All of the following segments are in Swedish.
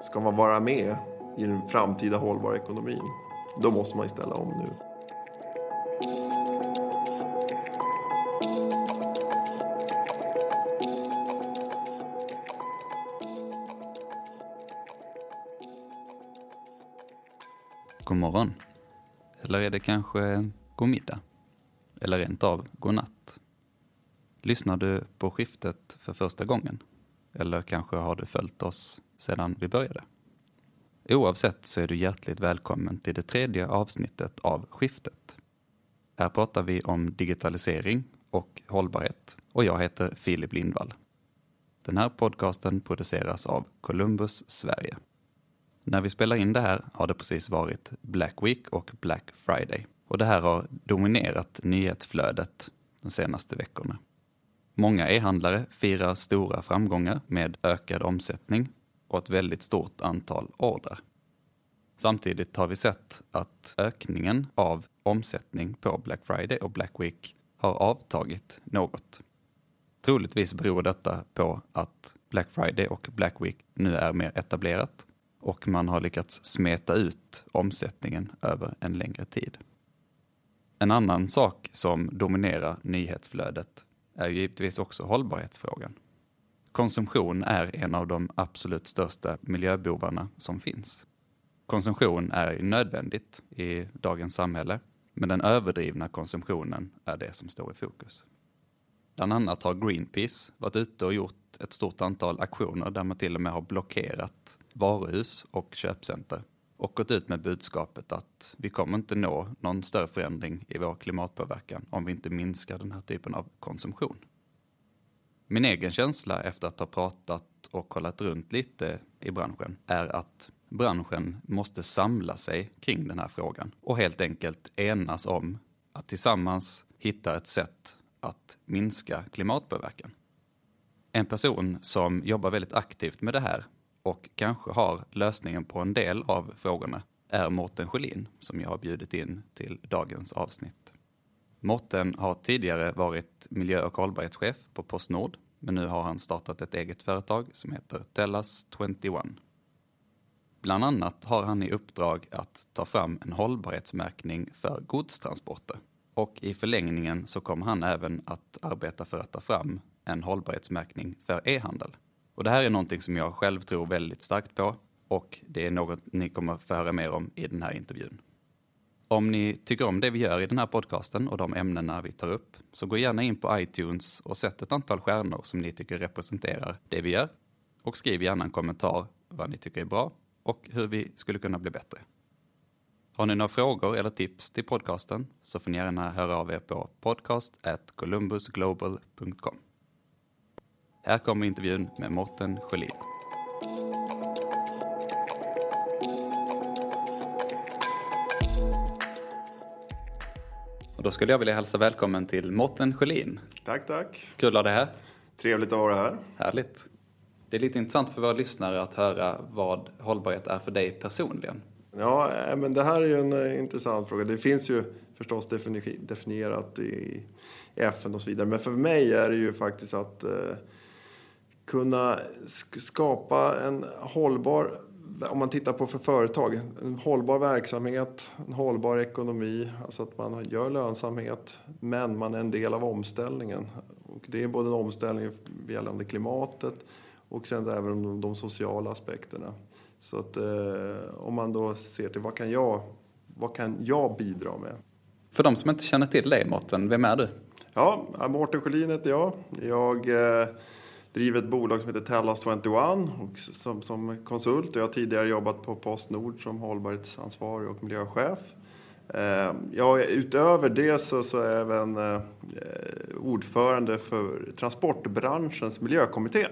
Ska man vara med i den framtida hållbara ekonomin, då måste man ställa om nu. God morgon. Eller är det kanske god middag? Eller rent av god natt? Lyssnar du på skiftet för första gången? Eller kanske har du följt oss sedan vi började? Oavsett så är du hjärtligt välkommen till det tredje avsnittet av Skiftet. Här pratar vi om digitalisering och hållbarhet och jag heter Filip Lindvall. Den här podcasten produceras av Columbus Sverige. När vi spelar in det här har det precis varit Black Week och Black Friday. Och det här har dominerat nyhetsflödet de senaste veckorna. Många e-handlare firar stora framgångar med ökad omsättning ett väldigt stort antal order. Samtidigt har vi sett att ökningen av omsättning på Black Friday och Black Week har avtagit något. Troligtvis beror detta på att Black Friday och Black Week nu är mer etablerat och man har lyckats smeta ut omsättningen över en längre tid. En annan sak som dominerar nyhetsflödet är givetvis också hållbarhetsfrågan. Konsumtion är en av de absolut största miljöbovarna som finns. Konsumtion är nödvändigt i dagens samhälle, men den överdrivna konsumtionen är det som står i fokus. Bland annat har Greenpeace varit ute och gjort ett stort antal aktioner där man till och med har blockerat varuhus och köpcenter och gått ut med budskapet att vi kommer inte nå någon större förändring i vår klimatpåverkan om vi inte minskar den här typen av konsumtion. Min egen känsla efter att ha pratat och kollat runt lite i branschen är att branschen måste samla sig kring den här frågan och helt enkelt enas om att tillsammans hitta ett sätt att minska klimatpåverkan. En person som jobbar väldigt aktivt med det här och kanske har lösningen på en del av frågorna är Mårten Sjölin som jag har bjudit in till dagens avsnitt. Mårten har tidigare varit miljö och hållbarhetschef på Postnord men nu har han startat ett eget företag som heter Tellas 21. Bland annat har han i uppdrag att ta fram en hållbarhetsmärkning för godstransporter. Och i förlängningen så kommer han även att arbeta för att ta fram en hållbarhetsmärkning för e-handel. Och det här är någonting som jag själv tror väldigt starkt på och det är något ni kommer få höra mer om i den här intervjun. Om ni tycker om det vi gör i den här podcasten och de ämnena vi tar upp, så gå gärna in på iTunes och sätt ett antal stjärnor som ni tycker representerar det vi gör. Och skriv gärna en kommentar vad ni tycker är bra och hur vi skulle kunna bli bättre. Har ni några frågor eller tips till podcasten så får ni gärna höra av er på podcast@columbusglobal.com. Här kommer intervjun med Morten Sjölin. Då skulle jag vilja hälsa välkommen till Morten Sjölin. Tack, tack. Kul att ha dig här. Trevligt att vara här. Härligt. Det är lite intressant för våra lyssnare att höra vad hållbarhet är för dig personligen. Ja, eh, men det här är ju en eh, intressant fråga. Det finns ju förstås definierat i FN och så vidare. Men för mig är det ju faktiskt att eh, kunna skapa en hållbar, om man tittar på för företag, en hållbar verksamhet, en hållbar ekonomi, alltså att man gör lönsamhet, men man är en del av omställningen. Och det är både en omställning gällande klimatet och sen även de, de sociala aspekterna. Så att eh, om man då ser till vad kan jag, vad kan jag bidra med? För de som inte känner till dig, Mårten, vem är du? Ja, Mårten Sjölin heter jag. Jag eh, driver ett bolag som heter Tellas 21 och som, som konsult. Jag har tidigare jobbat på Postnord som hållbarhetsansvarig och miljöchef. Eh, ja, utöver det så, så är jag även eh, ordförande för transportbranschens miljökommitté.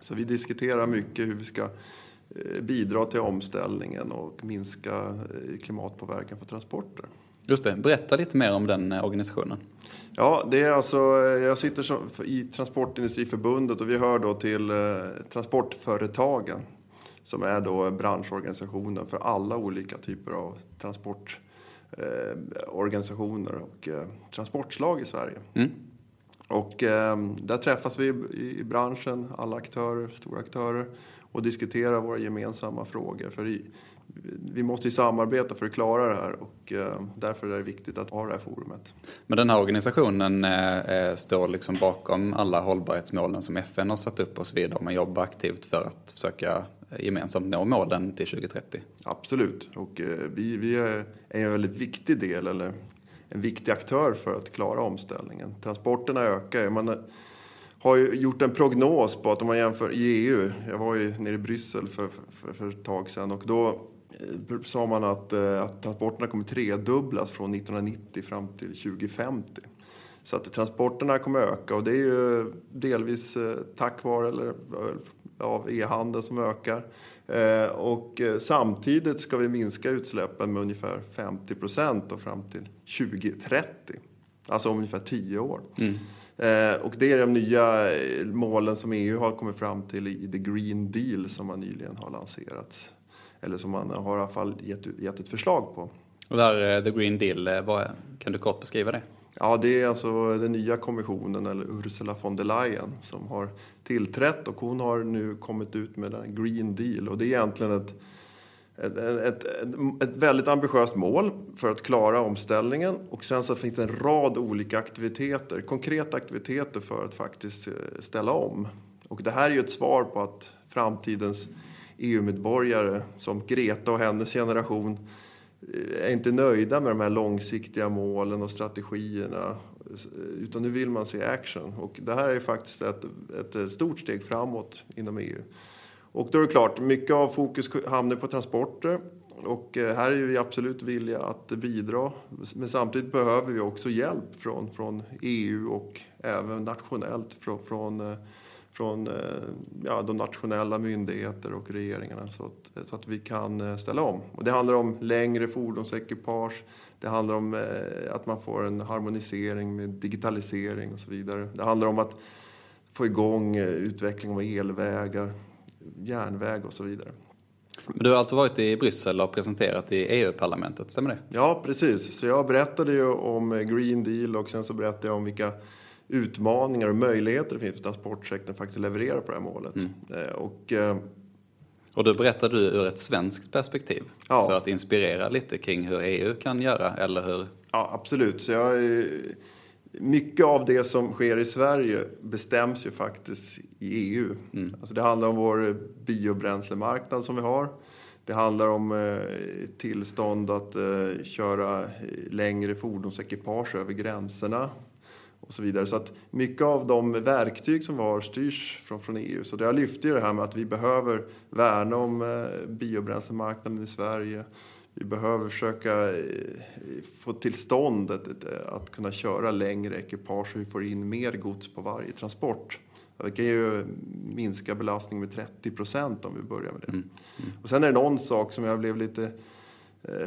Så vi diskuterar mycket hur vi ska eh, bidra till omställningen och minska eh, klimatpåverkan på transporter. Just det, berätta lite mer om den eh, organisationen. Ja, det är alltså, jag sitter som, i Transportindustriförbundet och vi hör då till eh, transportföretagen som är då branschorganisationen för alla olika typer av transportorganisationer eh, och eh, transportslag i Sverige. Mm. Och eh, där träffas vi i, i branschen, alla aktörer, stora aktörer och diskuterar våra gemensamma frågor. För i, vi måste ju samarbeta för att klara det här och eh, därför är det viktigt att ha det här forumet. Men den här organisationen eh, eh står liksom bakom alla hållbarhetsmålen som FN har satt upp och så vidare. Man jobbar aktivt för att försöka gemensamt nå målen till 2030. Absolut, och vi, vi är en väldigt viktig del, eller en viktig aktör för att klara omställningen. Transporterna ökar. Man har ju gjort en prognos på att om man jämför i EU, jag var ju nere i Bryssel för, för, för ett tag sedan och då sa man att, eh, att transporterna kommer tredubblas från 1990 fram till 2050. Så att transporterna kommer öka och det är ju delvis tack vare eller av e-handeln som ökar. Eh, och eh, samtidigt ska vi minska utsläppen med ungefär 50 procent fram till 2030. Alltså om ungefär 10 år. Mm. Eh, och det är de nya målen som EU har kommit fram till i The Green Deal som man nyligen har lanserat. Eller som man har i alla fall gett, gett ett förslag på. Och där, The Green Deal, vad, kan du kort beskriva det? Ja, det är alltså den nya kommissionen, eller Ursula von der Leyen, som har tillträtt och hon har nu kommit ut med en Green Deal. Och det är egentligen ett, ett, ett, ett, väldigt ambitiöst mål för att klara omställningen. Och sen så finns det en rad olika aktiviteter, konkreta aktiviteter för att faktiskt eh, ställa om. Och det här är ju ett svar på att framtidens EU-medborgare som Greta och hennes generation eh, är inte nöjda med de här långsiktiga målen och strategierna. Eh, utan nu vill man se action. Och det här är faktiskt ett, ett eh, stort steg framåt inom EU. Och då är det klart, mycket av fokus hamnar på transporter. Och här är vi absolut villiga att bidra. Men samtidigt behöver vi också hjälp från, från EU och även nationellt från, från från eh, ja, de nationella myndigheter och regeringarna så att, så att vi kan eh, ställa om. Och det handlar om längre fordonsekipage, det handlar om eh, att man får en harmonisering med digitalisering och så vidare. Det handlar om att få igång utveckling av elvägar, järnväg och så vidare. du har alltså varit i Bryssel och presenterat i EU-parlamentet, stämmer det? Ja, precis. Så jag berättade ju om Green Deal och sen så berättade jag om vilka utmaningar och möjligheter det finns för transportsektorn faktiskt leverera på det här målet. Mm. Eh, och, eh, och då berättar du ur ett svenskt perspektiv ja. för att inspirera lite kring hur EU kan göra, eller hur? Ja, absolut. Så jag, mycket av det som sker i Sverige bestäms ju faktiskt i EU. Mm. Alltså det handlar om vår biobränslemarknad som vi har. Det handlar om eh, tillstånd att eh, köra längre fordonsekipage över gränserna och så vidare. Så att mycket av de verktyg som vi har styrs från, från EU. Så jag lyfte ju det här med att vi behöver värna om eh, biobränslemarknaden i Sverige. Vi behöver försöka eh, få till stånd ett, ett, att kunna köra längre ekipage så vi får in mer gods på varje transport. Det kan ju minska belastningen med 30 procent om vi börjar med det. Mm. Mm. Och sen är det någon sak som jag blev lite Eh,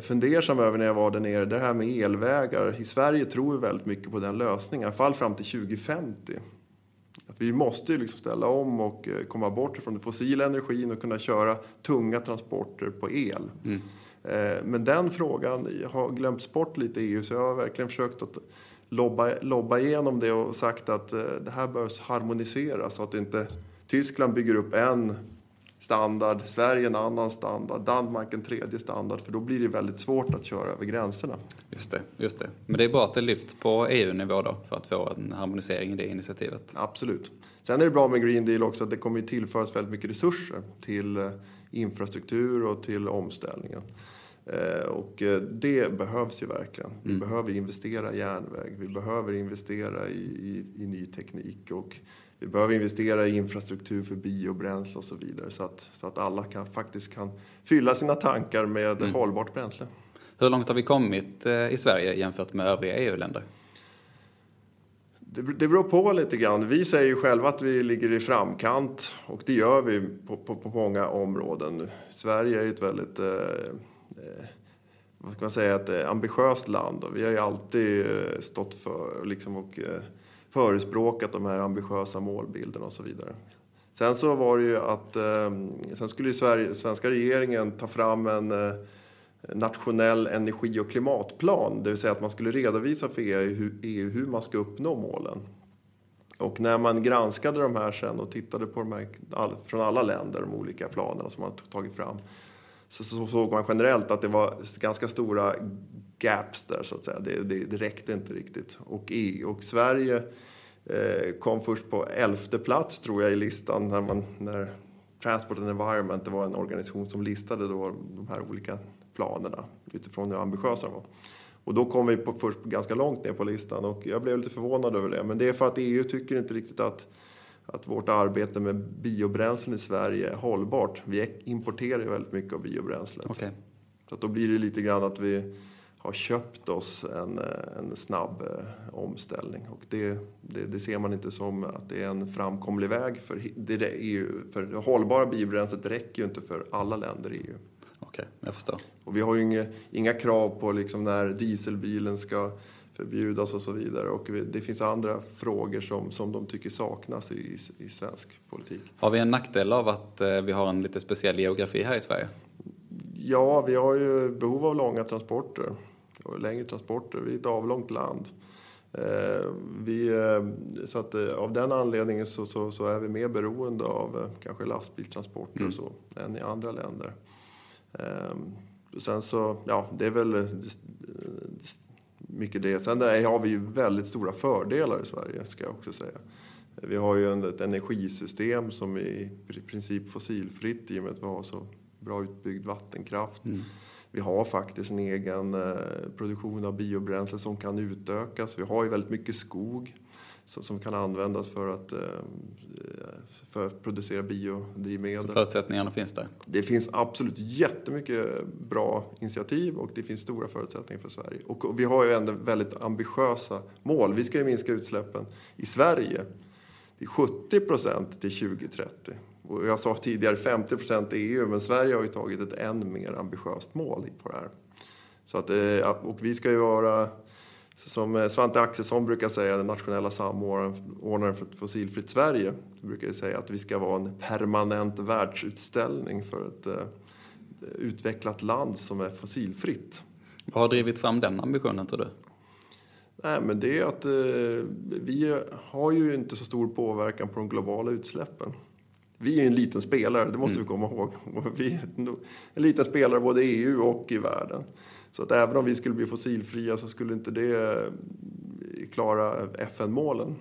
fundersam över när jag var där nere. Det här med elvägar. I Sverige tror vi väldigt mycket på den lösningen, i alla fall fram till 2050. Att vi måste ju liksom ställa om och eh, komma bort från den fossila energin och kunna köra tunga transporter på el. Mm. Eh, men den frågan har glömts bort lite i EU så jag har verkligen försökt att lobba, lobba igenom det och sagt att det här bör harmoniseras så att inte Tyskland bygger upp en standard, Sverige en annan standard, Danmark en tredje standard för då blir det väldigt svårt att köra över gränserna. Just det, just det. Men det är bra att det lyfts på EU-nivå då för att få en harmonisering i det initiativet. Absolut. Sen är det bra med Green Deal också att det kommer tillföras väldigt mycket resurser till eh, infrastruktur och till omställningen. Eh, och eh, det behövs ju verkligen. Vi mm. behöver investera i järnväg, vi behöver investera i, i, i ny teknik och vi behöver investera i infrastruktur för biobränsle och så vidare så att, så att alla kan, faktiskt kan fylla sina tankar med mm. hållbart bränsle. Hur långt har vi kommit eh, i Sverige jämfört med övriga EU-länder? Det, det beror på lite grann. Vi säger ju själva att vi ligger i framkant och det gör vi på, på, på många områden. Sverige är ett väldigt eh, eh, vad ska man säga, ett eh, ambitiöst land och vi har ju alltid stått för liksom, och eh, förespråkat de här ambitiösa målbilderna och så vidare. Sen så var det ju att eh, sen skulle ju Sverige, svenska regeringen ta fram en eh, nationell energi och klimatplan, det vill säga att man skulle redovisa för EU, hur man ska uppnå målen. Och när man granskade de här sen och tittade på de här från alla länder, de olika planerna som man tagit fram, så såg man generellt att det var ganska stora gaps där så att säga. Det, det, det räckte inte riktigt. Och, i, och Sverige eh, kom först på elfte plats tror jag i listan när, man, när Transport and Environment, det var en organisation som listade då de här olika planerna utifrån hur ambitiösa de var. Och då kom vi på, först ganska långt ner på listan och jag blev lite förvånad över det. Men det är för att EU tycker inte riktigt att, att vårt arbete med biobränslen i Sverige är hållbart. Vi importerar ju väldigt mycket av biobränslet. Okay. Så då blir det lite grann att vi har köpt oss en, en snabb eh, omställning. Och det, det, det, ser man inte som att det är en framkomlig väg. För det, EU, för det hållbara biobränslet räcker ju inte för alla länder i EU. Okej, jag förstår. Och vi har ju inga, inga krav på liksom när dieselbilen ska förbjudas och så vidare. Och det finns andra frågor som, som de tycker saknas i, i svensk politik. Har vi en nackdel av att eh, vi har en lite speciell geografi här i Sverige? Ja, vi har ju behov av långa transporter. Och längre transporter. Vi är ett avlångt land. Eh, vi, eh, så att av den anledningen så, så, så, är vi mer beroende av kanske lastbilstransporter mm. och så än i andra länder. Sen så, ja, det är väl mycket det. Sen har vi ju väldigt stora fördelar i Sverige, ska jag också säga. Vi har ju ett energisystem som är i princip fossilfritt i och med att vi har så bra utbyggd vattenkraft. Mm. Vi har faktiskt en egen eh, produktion av biobränsle som kan utökas. Vi har ju väldigt mycket skog som, kan användas för att, eh, för att producera biodrivmedel. Så förutsättningarna finns där? Det finns absolut jättemycket bra initiativ och det finns stora förutsättningar för Sverige. Och vi har ju ändå väldigt ambitiösa mål. Vi ska ju minska utsläppen i Sverige till 70 procent till 2030. Och jag sa tidigare 50 procent EU, men Sverige har ju tagit ett än mer ambitiöst mål på det här. Så att, eh, och vi ska ju vara som eh, Svante Axelsson brukar säga, den nationella samordnaren för ett fossilfritt Sverige, brukar säga att vi ska vara en permanent världsutställning för ett uh, utvecklat land som är fossilfritt. Vad har drivit fram den ambitionen tror du? Nej, men det är att uh, vi har ju inte så stor påverkan på de globala utsläppen. Vi är en liten spelare, det måste mm. vi komma ihåg. Vi är en liten spelare både i EU och i världen. Så att även om vi skulle bli fossilfria så skulle inte det eh, klara FN-målen.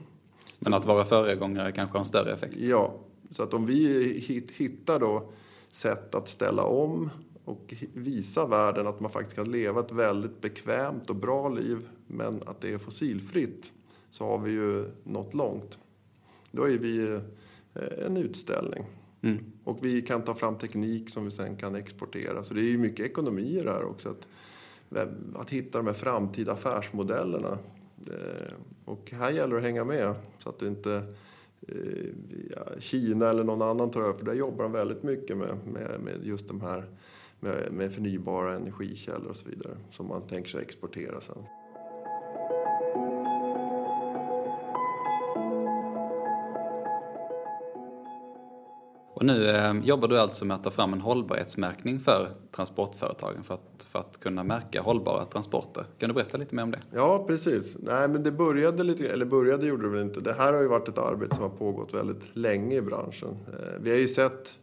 Men att vara föregångare kanske har en större effekt? Ja, så att om vi hittar då sätt att ställa om och visa världen att man faktiskt kan leva ett väldigt bekvämt och bra liv men att det är fossilfritt så har vi ju nått långt. Då är vi eh, en utställning. Mm. Och vi kan ta fram teknik som vi sen kan exportera. Så det är ju mycket ekonomi i det här också. Att att hitta de här framtida affärsmodellerna. Eh, och här gäller det att hänga med så att inte eh, Kina eller någon annan tar över. För där jobbar de väldigt mycket med, med, med just de här med, med förnybara energikällor och så vidare som man tänker sig exportera sen. Och nu eh, jobbar du alltså med att ta fram en hållbarhetsmärkning för transportföretagen för att, för att kunna märka hållbara transporter. Kan du berätta lite mer om det? Ja, precis. Nej, men det började lite, eller började gjorde det väl inte. Det här har ju varit ett arbete som har pågått väldigt länge i branschen. Eh, vi har ju sett,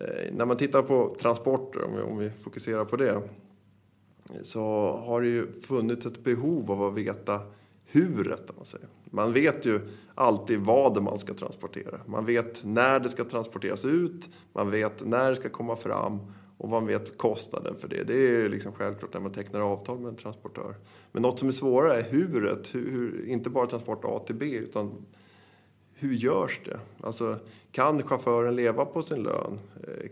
eh, när man tittar på transporter, om vi, om vi fokuserar på det, så har det ju funnits ett behov av att veta huret. Man, säger. man vet ju alltid vad man ska transportera. Man vet när det ska transporteras ut, man vet när det ska komma fram och man vet kostnaden för det. Det är liksom självklart när man tecknar avtal med en transportör. Men något som är svårare är huret. Hur, hur, inte bara transport A till B, utan hur görs det? Alltså, kan chauffören leva på sin lön? Eh,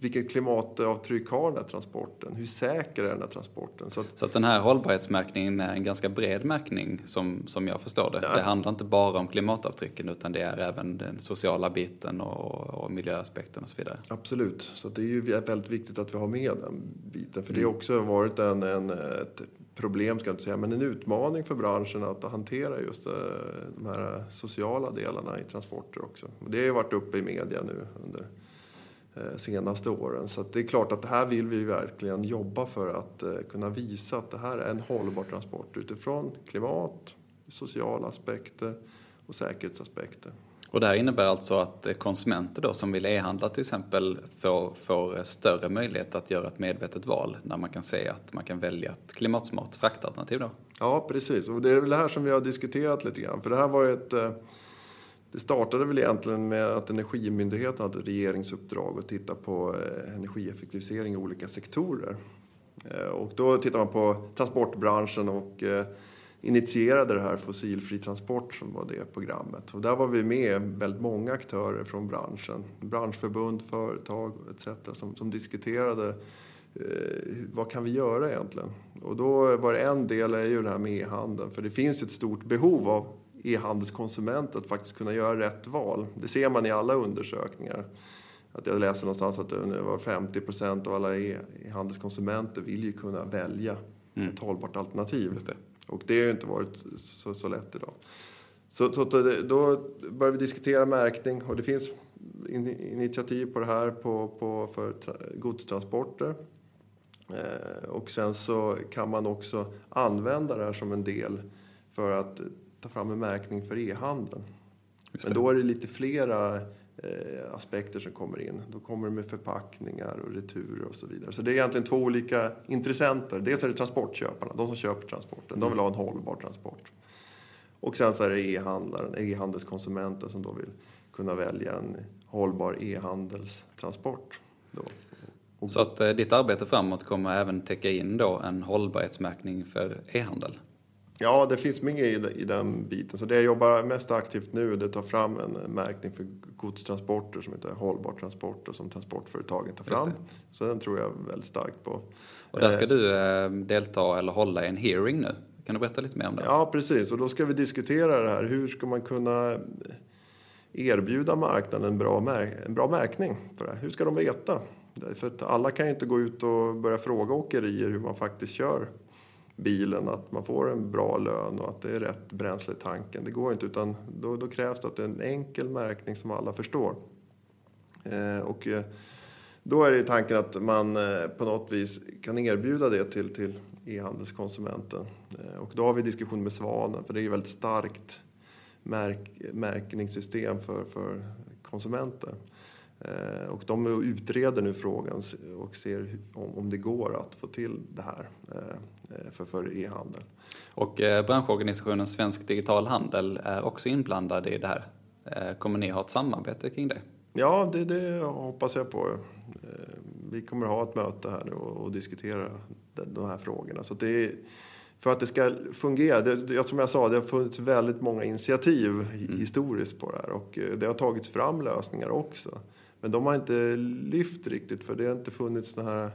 vilket klimatavtryck har den här transporten? Hur säker är den här transporten? Så att, så att den här hållbarhetsmärkningen är en ganska bred märkning som, som jag förstår det. Ja. Det handlar inte bara om klimatavtrycken utan det är även den sociala biten och, och miljöaspekten och så vidare. Absolut, så det är ju väldigt viktigt att vi har med den biten. För mm. det har också varit en, en, ett problem, ska jag inte säga, men en utmaning för branschen att hantera just eh, de här sociala delarna i transporter också. Och det har ju varit uppe i media nu under senaste åren. Så det är klart att det här vill vi verkligen jobba för att eh, kunna visa att det här är en hållbar transport utifrån klimat, sociala aspekter och säkerhetsaspekter. Och det här innebär alltså att konsumenter då som vill e-handla till exempel får, får större möjlighet att göra ett medvetet val när man kan se att man kan välja ett klimatsmart fraktalternativ då? Ja, precis. Och det är väl det här som vi har diskuterat lite grann. För det här var ju ett... Det startade väl egentligen med att Energimyndigheten hade ett regeringsuppdrag att titta på eh, energieffektivisering i olika sektorer. Eh, och då tittade man på transportbranschen och eh, initierade det här Fossilfri transport som var det programmet. Och där var vi med väldigt många aktörer från branschen. Branschförbund, företag etc. som, som diskuterade eh, vad kan vi göra egentligen? Och då var det en del är ju det här med e-handeln. För det finns ett stort behov av e-handelskonsumenter att faktiskt kunna göra rätt val. Det ser man i alla undersökningar. Att jag läser någonstans att det var 50 procent av alla e-handelskonsumenter vill ju kunna välja mm. ett hållbart alternativ. Och det har ju inte varit så, så lätt idag. Så, så då började vi diskutera märkning och det finns initiativ på det här på, på, för godstransporter. Eh, och sen så kan man också använda det här som en del för att ta fram en märkning för e-handeln. Men då är det lite flera eh, aspekter som kommer in. Då kommer det med förpackningar och returer och så vidare. Så det är egentligen två olika intressenter. Dels är det transportköparna, de som köper transporten. De vill ha en hållbar transport. Och sen så är det e-handlaren, e-handelskonsumenten som då vill kunna välja en hållbar e-handelstransport. Så att eh, ditt arbete framåt kommer även täcka in då en hållbarhetsmärkning för e-handel? Ja, det finns mycket i, i den biten. Så det jag jobbar mest aktivt nu det är att ta fram en märkning för godstransporter som heter Hållbar transport och som transportföretagen tar fram. Så den tror jag väldigt starkt på. Och där ska eh, du eh, delta eller hålla en hearing nu. Kan du berätta lite mer om det? Ja, precis. Och då ska vi diskutera det här. Hur ska man kunna erbjuda marknaden en bra, märk en bra märkning för det här? Hur ska de veta? För alla kan ju inte gå ut och börja fråga åkerier hur man faktiskt kör bilen, att man får en bra lön och att det är rätt bränsle i tanken. Det går inte utan då, då krävs det att det är en enkel märkning som alla förstår. Eh, och eh, då är det tanken att man eh, på något vis kan erbjuda det till, till e-handelskonsumenten. Eh, och då har vi diskussion med Svanen för det är väldigt starkt märk, märkningssystem för, för konsumenter. Eh, och de utreder nu frågan och ser om det går att få till det här eh, för, för e-handel. Och eh, branschorganisationen Svensk Digital Handel är också inblandad i det här. Kommer ni ha ett samarbete kring det? Ja, det, det hoppas jag på. Vi kommer ha ett möte här nu och, diskutera de här frågorna. Så det för att det ska fungera, det, som jag sa, det har funnits väldigt många initiativ mm. historiskt på det här och det har tagits fram lösningar också. Men de har inte lyft riktigt för det har inte funnits den här eh,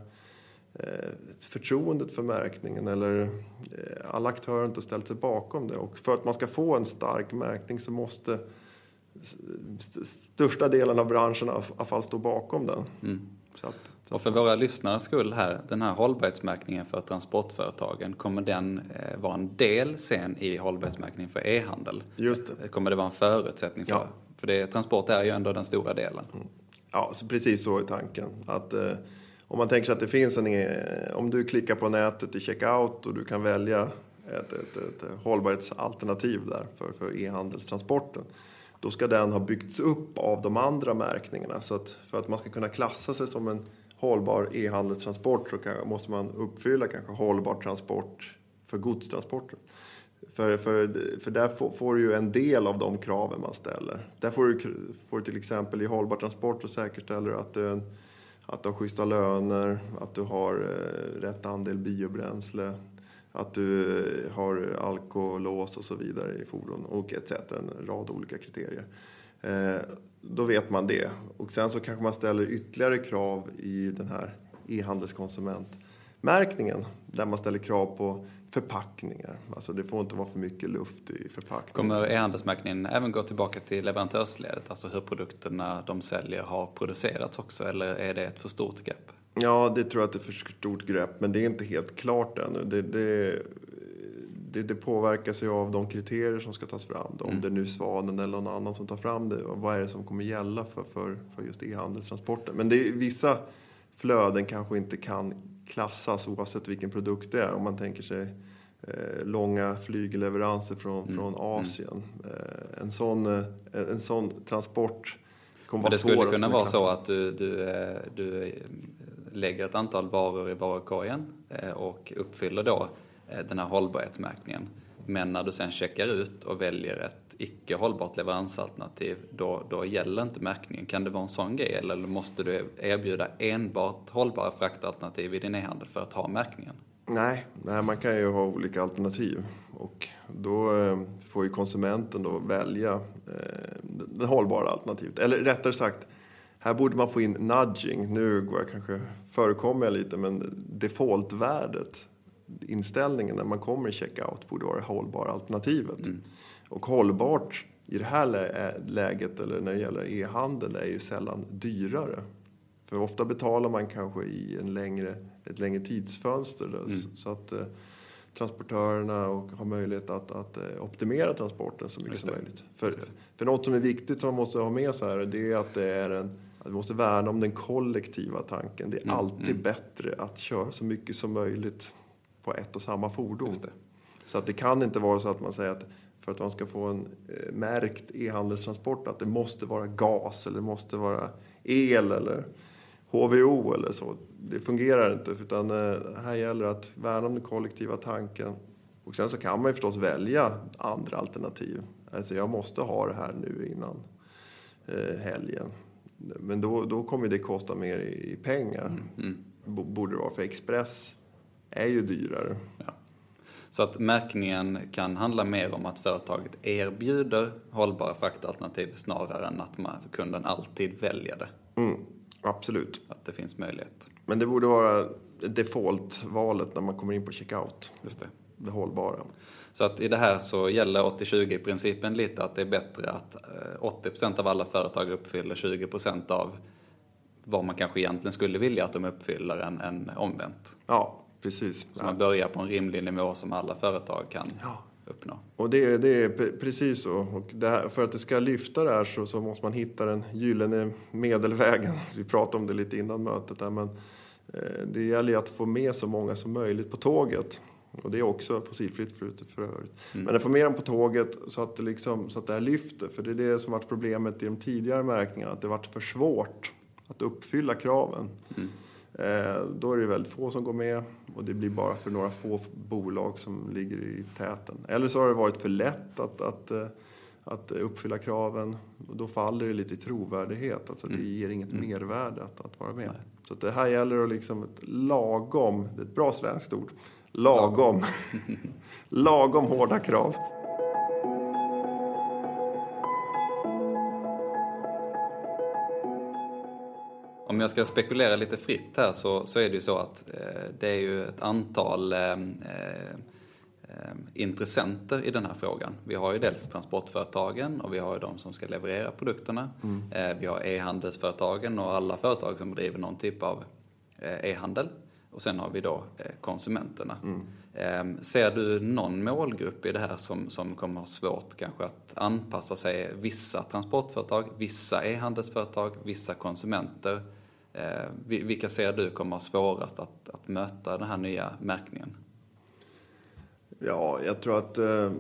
förtroendet för märkningen eller eh, alla aktörer inte ställt sig bakom det. Och för att man ska få en stark märkning så måste största delen av branschen i alla fall stå bakom den. Mm. Så att, så och för våra lyssnares skull här, den här hållbarhetsmärkningen för transportföretagen, kommer den eh, vara en del sen i hållbarhetsmärkningen för e-handel? Just det. Kommer det vara en förutsättning för? Ja. För det, transport är ju ändå den stora delen. Mm. Ja, så precis så är tanken. Att, eh, om man tänker sig att det finns en... Eh, om du klickar på nätet i checkout och du kan välja ett, ett, ett hållbarhetsalternativ där för, för e-handelstransporten. Då ska den ha byggts upp av de andra märkningarna. Så att för att man ska kunna klassa sig som en hållbar e-handelstransport så kan, måste man uppfylla kanske hållbar transport för godstransporter. För, för, för där får, får, du ju en del av de kraven man ställer. Där får du, får du till exempel i hållbar transport så säkerställer du att du, att du har schyssta löner, att du har eh, rätt andel biobränsle, att du eh, har alkolås och så vidare i fordon och etc. En rad olika kriterier. Eh, då vet man det. Och sen så kanske man ställer ytterligare krav i den här e-handelskonsumentmärkningen där man ställer krav på förpackningar. Alltså det får inte vara för mycket luft i förpackningen. Kommer e-handelsmärkningen även gå tillbaka till leverantörsledet? Alltså hur produkterna de säljer har producerats också eller är det ett för stort grepp? Ja, det tror jag att det är för stort grepp men det är inte helt klart ännu. Det, det, det, det påverkas ju av de kriterier som ska tas fram. Om mm. det är nu Svanen eller någon annan som tar fram det. Vad är det som kommer gälla för, för, för just e-handelstransporter? Men det är, vissa flöden kanske inte kan klassas oavsett vilken produkt det är. Om man tänker sig eh, långa flygleveranser från, Mm. från Asien. Eh, en, sån, eh, en sån transport kommer Men vara det skulle svår att kunna kunna vara klassa. så att du, du, eh, du eh, lägger ett antal varor i varukorgen och uppfyller då den här hållbarhetsmärkningen. Men när du sen checkar ut och väljer ett icke hållbart leveransalternativ, då, då gäller inte märkningen. Kan det vara en sån grej eller måste du erbjuda enbart hållbara fraktalternativ i din e-handel för att ha märkningen? Nej, nej, man kan ju ha olika alternativ. Och då eh, får ju konsumenten då välja eh, det hållbara alternativet. Eller rättare sagt, här borde man få in nudging. Nu går jag kanske, förekommer jag lite, men defaultvärdet, inställningen när man kommer i checkout borde vara det hållbara alternativet. Och hållbart i det här lä- läget, eller när det gäller e-handel, är ju sällan dyrare. För ofta betalar man kanske i en längre, ett längre tidsfönster. Mm. Så att eh, transportörerna och har möjlighet att, att eh, optimera transporten så mycket som möjligt. För, för något som är viktigt som man måste ha med sig här, det är att det är en vi måste värna om den kollektiva tanken. Det är Mm, alltid mm. bättre att köra så mycket som möjligt på ett och samma fordon. Så att det kan inte vara så att man säger att för att man ska få en eh, märkt e-handelstransport att det måste vara gas eller det måste vara el eller HVO eller så. Det fungerar inte utan eh, här gäller det att värna om den kollektiva tanken. Och sen så kan man ju förstås välja andra alternativ. Alltså jag måste ha det här nu innan eh, helgen. Men då, då kommer det kosta mer i, i pengar. Mm. Bo- Borde det vara för Express är ju dyrare. Ja. Så att märkningen kan handla mer om att företaget erbjuder hållbara fraktalternativ snarare än att man, kunden alltid väljer det. Mm, absolut. Att det finns möjlighet. Men det borde vara default-valet när man kommer in på checkout. Just det. Det hållbara. Så att i det här så gäller 80-20-principen lite att det är bättre att eh, 80% av alla företag uppfyller 20% av vad man kanske egentligen skulle vilja att de uppfyller än, än omvänt. Ja, precis. Så man börjar på en rimlig nivå som alla företag kan Ja. uppnå. Och det, det är pre- precis så. Och här, för att det ska lyfta det här så, så måste man hitta den gyllene medelvägen. Vi pratade om det lite innan mötet där, men eh, det gäller ju att få med så många som möjligt på tåget. Och det är också fossilfritt förutom för övrigt. Men att få med dem på tåget så att, det liksom, så att det här lyfter. För det är det som varit problemet i de tidigare märkningarna, att det varit för svårt att uppfylla kraven. Eh, då är det väldigt få som går med och det blir bara för några få bolag som ligger i täten. Eller så har det varit för lätt att, att, eh, att uppfylla kraven och då faller det lite i trovärdighet. Alltså det ger inget mervärde att, att vara med. Så att det här gäller att liksom ett lagom, det är ett bra svenskt ord, lagom, lagom hårda krav. Om jag ska spekulera lite fritt här så, så är det ju så att eh, det är ju ett antal eh, eh, intressenter i den här frågan. Vi har ju dels transportföretagen och vi har ju de som ska leverera produkterna. Eh, vi har e-handelsföretagen och alla företag som bedriver någon typ av eh, e-handel. Och sen har vi då konsumenterna. Eh, ser du någon målgrupp i det här som, som kommer ha svårt kanske att anpassa sig? Vissa transportföretag, vissa e-handelsföretag, vissa konsumenter. Eh, vilka ser du kommer ha svårast att, att möta den här nya märkningen? Ja, jag tror att eh,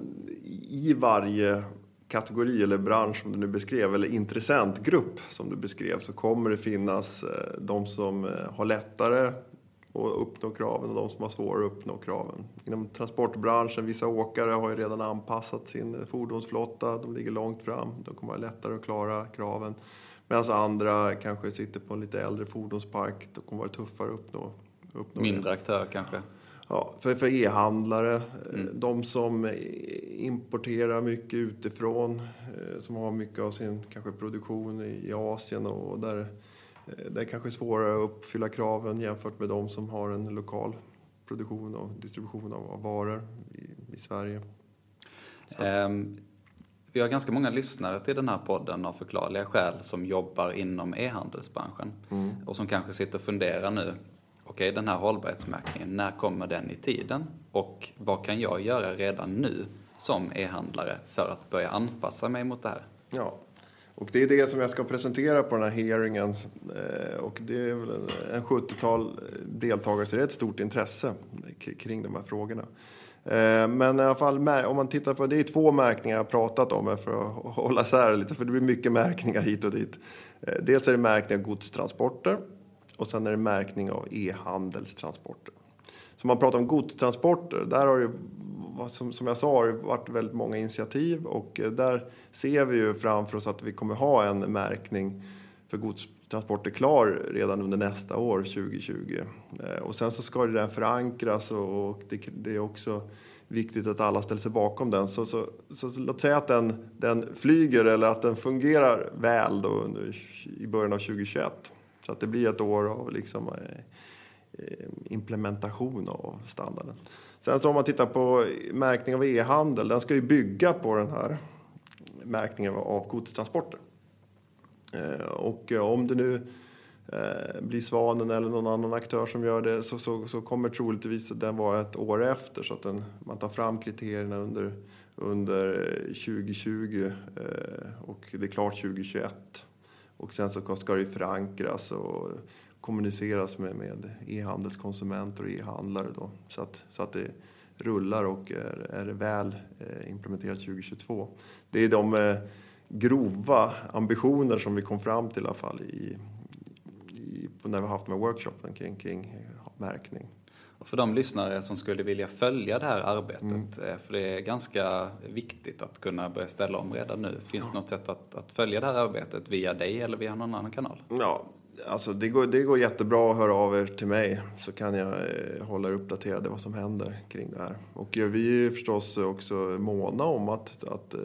i varje kategori eller bransch som du nu beskrev, eller intressentgrupp som du beskrev, så kommer det finnas eh, de som eh, har lättare att uppnå kraven och de som har svårare att uppnå kraven. Inom transportbranschen, vissa åkare har ju redan anpassat sin fordonsflotta, de ligger långt fram, de kommer ha lättare att klara kraven. Medan andra kanske sitter på en lite äldre fordonspark, då kommer det vara tuffare att uppnå, uppnå det. Mindre aktör kanske? Ja, för, för e-handlare, eh, de som importerar mycket utifrån, eh, som har mycket av sin kanske produktion i Asien och där eh, det är kanske svårare att uppfylla kraven jämfört med de som har en lokal produktion och distribution av, varor i, i Sverige. Ehm, vi har ganska många lyssnare till den här podden av förklarliga skäl som jobbar inom e-handelsbranschen och som kanske sitter och funderar nu. Okej, den här hållbarhetsmärkningen, när kommer den i tiden? Och vad kan jag göra redan nu som e-handlare för att börja anpassa mig mot det här? Ja, och det är det som jag ska presentera på den här hearingen. Eh, Och det är väl en- en 70-tal deltagare, så det är ett stort intresse kring de här frågorna. Eh, men i alla fall, om man tittar på, det är två märkningar jag har pratat om för att hålla isär lite, för det blir mycket märkningar hit och dit. Eh, dels är det märkning av godstransporter och sen är det märkning av e-handelstransporter. Så om man pratar om godstransporter, där har det som, som jag sa har det varit väldigt många initiativ och eh, där ser vi ju framför oss att vi kommer ha en märkning för godstransporter transport är klar redan under nästa år, 2020. Eh, och sen så ska det där förankras och det, det är också viktigt att alla ställer sig bakom den. Så, så, så, så låt säga att den, den flyger eller att den fungerar väl då under, i början av 2021. Så att det blir ett år av liksom, eh, eh, implementation av standarden. Sen så om man tittar på märkning av e-handel, den ska ju bygga på den här märkningen av godstransporter. Eh, och eh, om det nu eh, blir Svanen eller någon annan aktör som gör det så, så, så kommer troligtvis den vara ett år efter så att den, man tar fram kriterierna under, under 2020 och det är klart 2021. Och sen så ska det förankras och kommuniceras med, med e-handelskonsumenter och e-handlare då, så att, så att det rullar och är, är väl implementerat 2022. Det är de grova ambitioner som vi kom fram till i alla fall i, i, när vi haft med workshopen kring, kring märkning. Och för de lyssnare som skulle vilja följa det här arbetet, mm. Eh, för det är ganska viktigt att kunna börja ställa om redan nu. Finns ja. det något sätt att, att, följa det här arbetet via dig eller via någon annan kanal? Ja, alltså det går, det går jättebra att höra av er till mig så kan jag eh, hålla er uppdaterade vad som händer kring det här. Och vi är förstås också måna om att, att eh,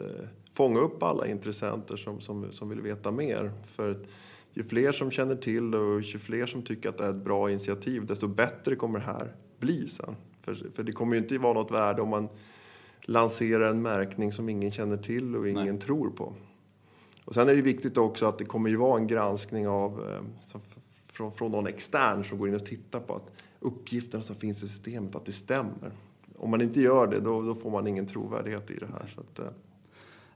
fånga upp alla intressenter som, som, som vill veta mer. För ju fler som känner till och ju fler som tycker att det är ett bra initiativ, desto bättre kommer det här bli sen. För, för det kommer ju inte vara något värde om man lanserar en märkning som ingen känner till och ingen Nej. tror på. Och sen är det viktigt också att det kommer ju vara en granskning av, eh, från, från någon extern som går in och tittar på att uppgifterna som finns i systemet, att det stämmer. Om man inte gör det, då, då får man ingen trovärdighet i det här. Så att, eh,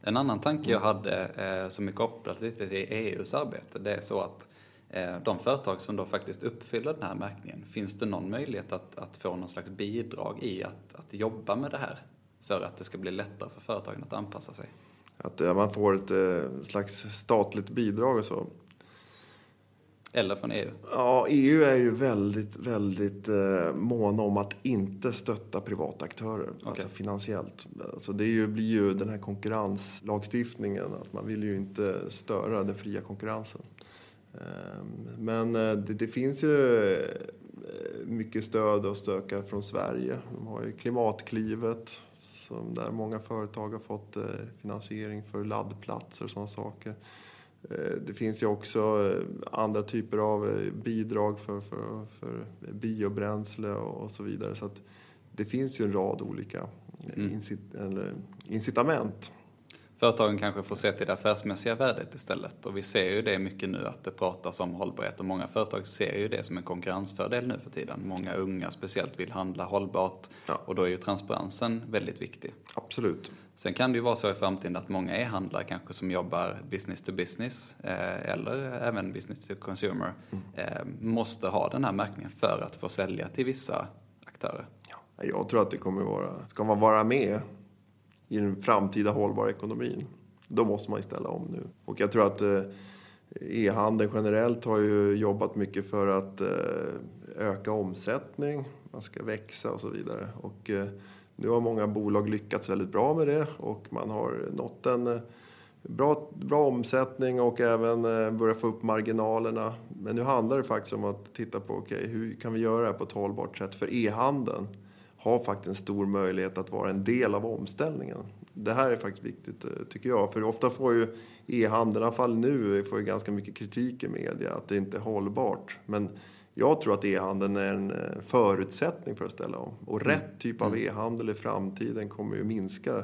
en annan tanke jag hade eh, som är kopplad lite till EUs arbete, det är så att eh, de företag som då faktiskt uppfyller den här märkningen, finns det någon möjlighet att, att få någon slags bidrag i att, att jobba med det här för att det ska bli lättare för företagen att anpassa sig? Att ja, man får ett eh, slags statligt bidrag och så. Eller från EU? Ja, EU är ju väldigt, väldigt eh, måna om att inte stötta privata aktörer, okay. alltså finansiellt. Alltså det ju, blir ju den här konkurrenslagstiftningen, att man vill ju inte störa den fria konkurrensen. Eh, men det, det, finns ju eh, mycket stöd att stöka från Sverige. De har ju Klimatklivet, som där många företag har fått eh, finansiering för laddplatser och sådana saker. Eh, det finns ju också eh, andra typer av eh, bidrag för, för, för biobränsle och så vidare. Så det finns ju en rad olika mm. incit incitament. Företagen kanske får se till det affärsmässiga värdet istället. Och vi ser ju det mycket nu att det pratas om hållbarhet och många företag ser ju det som en konkurrensfördel nu för tiden. Många unga speciellt vill handla hållbart ja. och då är ju transparensen väldigt viktig. Absolut. Sen kan det ju vara så i framtiden att många e-handlare kanske som jobbar business to business eh, eller även business to consumer mm. eh, måste ha den här märkningen för att få sälja till vissa aktörer. Ja, jag tror att det kommer vara, ska man vara med i den framtida hållbara ekonomin, då måste man ställa om nu. Och jag tror att eh, e-handeln generellt har ju jobbat mycket för att eh, öka omsättning, man ska växa och så vidare. Och eh, nu har många bolag lyckats väldigt bra med det och man har nått en eh, bra, bra omsättning och även eh, börjat få upp marginalerna. Men nu handlar det faktiskt om att titta på okay, hur kan vi göra det här på ett hållbart sätt. För e-handeln har faktiskt en stor möjlighet att vara en del av omställningen. Det här är faktiskt viktigt eh, tycker jag. För ofta får ju e-handeln, i alla fall nu, får ju ganska mycket kritik i media att det inte är hållbart. Men jag tror att e-handeln är en eh, förutsättning för att ställa om. Och mm. rätt typ av mm. e-handel i framtiden kommer ju minska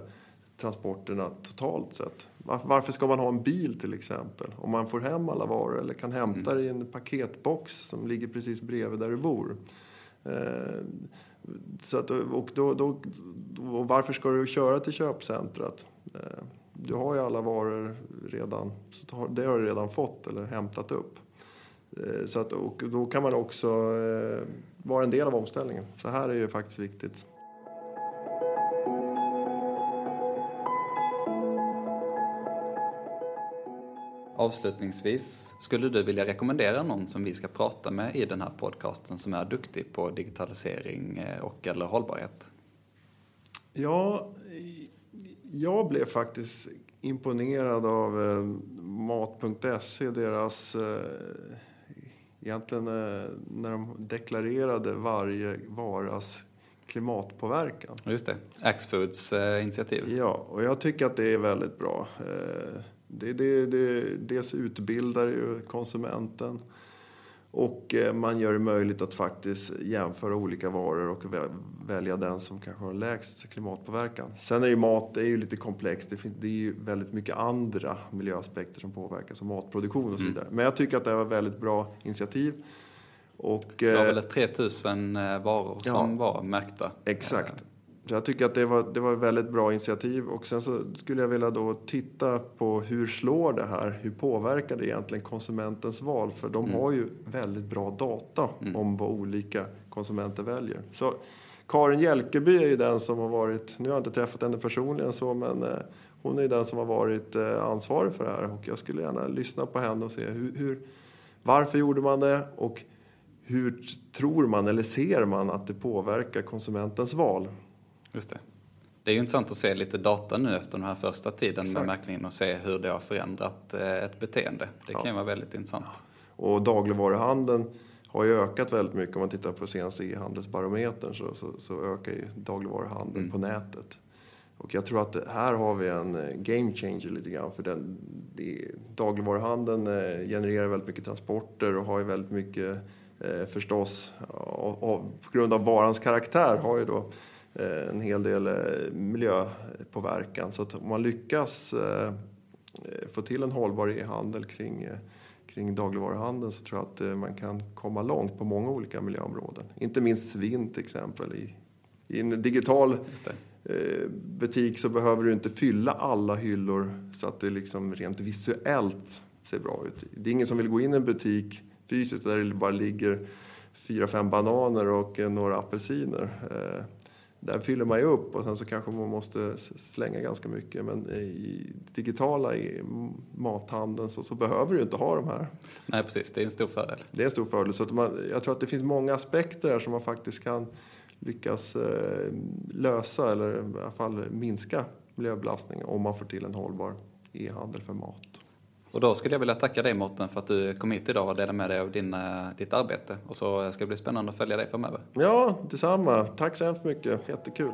transporterna totalt sett. Varför ska man ha en bil till exempel? Om man får hem alla varor eller kan hämta det i en paketbox som ligger precis bredvid där du bor. Eh, så att, och då, då, då, varför ska du köra till köpcentret? Eh, du har ju alla varor redan, det har du redan fått eller hämtat upp. Eh, så att, och då kan man också eh, vara en del av omställningen. Så här är ju faktiskt viktigt. Avslutningsvis, skulle du vilja rekommendera någon som vi ska prata med i den här podcasten som är duktig på digitalisering eh, och eller hållbarhet? Ja, jag blev faktiskt imponerad av Mat.se, deras egentligen när de deklarerade varje varas klimatpåverkan. Just det, Axfoods eh, initiativ. Ja, och jag tycker att det är väldigt bra. Eh, det, det, det, dels utbildar ju konsumenten och eh, man gör det möjligt att faktiskt jämföra olika varor och välja den som kanske har lägst klimatpåverkan. Sen är ju mat, det är ju lite komplext. Det, finns, det är ju väldigt mycket andra miljöaspekter som påverkar, som matproduktion och så mm. vidare. Mm. Men jag tycker att det var ett väldigt bra initiativ. Och, det var väl 3000 eh, varor ja, som var märkta? Exakt. Så jag tycker att det var, det var ett väldigt bra initiativ och sen så skulle jag vilja då titta på hur slår det här? Hur påverkar det egentligen konsumentens val? För de mm. har ju väldigt bra data mm. om vad olika konsumenter väljer. Så Karin Hjälkeby är ju den som har varit, nu har jag inte träffat henne personligen så, men eh, hon är ju den som har varit eh, ansvarig för det här och jag skulle gärna lyssna på henne och se hur, hur varför gjorde man det och hur tror man eller ser man att det påverkar konsumentens val? Just det. Det är ju intressant att se lite data nu efter den här första tiden Exakt. med märkningen och se hur det har förändrat eh, ett beteende. Det kan ju vara väldigt intressant. Och dagligvaruhandeln har ju ökat väldigt mycket. Om man tittar på senaste e-handelsbarometern så, så, så, ökar ju dagligvaruhandeln mm. på nätet. Och jag tror att här har vi en eh, game changer lite grann. För den, det, dagligvaruhandeln eh, genererar väldigt mycket transporter och har ju väldigt mycket eh, förstås, och, och, på grund av varans karaktär, har ju då en hel del eh, miljöpåverkan. Så att om man lyckas eh, få till en hållbar e-handel kring, eh, kring dagligvaruhandeln så tror jag att eh, man kan komma långt på många olika miljöområden. Inte minst svinn till exempel. I, i en digital butik så behöver du inte fylla alla hyllor så att det liksom rent visuellt ser bra ut. Det är ingen som vill gå in i en butik fysiskt där det bara ligger fyra, fem bananer och några apelsiner. Där fyller man ju upp och sen så kanske man måste slänga ganska mycket. Men i digitala i mathandeln så, så behöver du inte ha de här. Nej precis, det är en stor fördel. Det är en stor fördel. Så att man, jag tror att det finns många aspekter här som man faktiskt kan lyckas eh, lösa eller i alla fall minska miljöbelastningen om man får till en hållbar e-handel för mat. Och då skulle jag vilja tacka dig Mårten för att du kom hit idag och delade med dig av din, eh, ditt arbete. Och så ska det bli spännande att följa dig framöver. Ja, detsamma. Tack så hemskt mycket. Jättekul.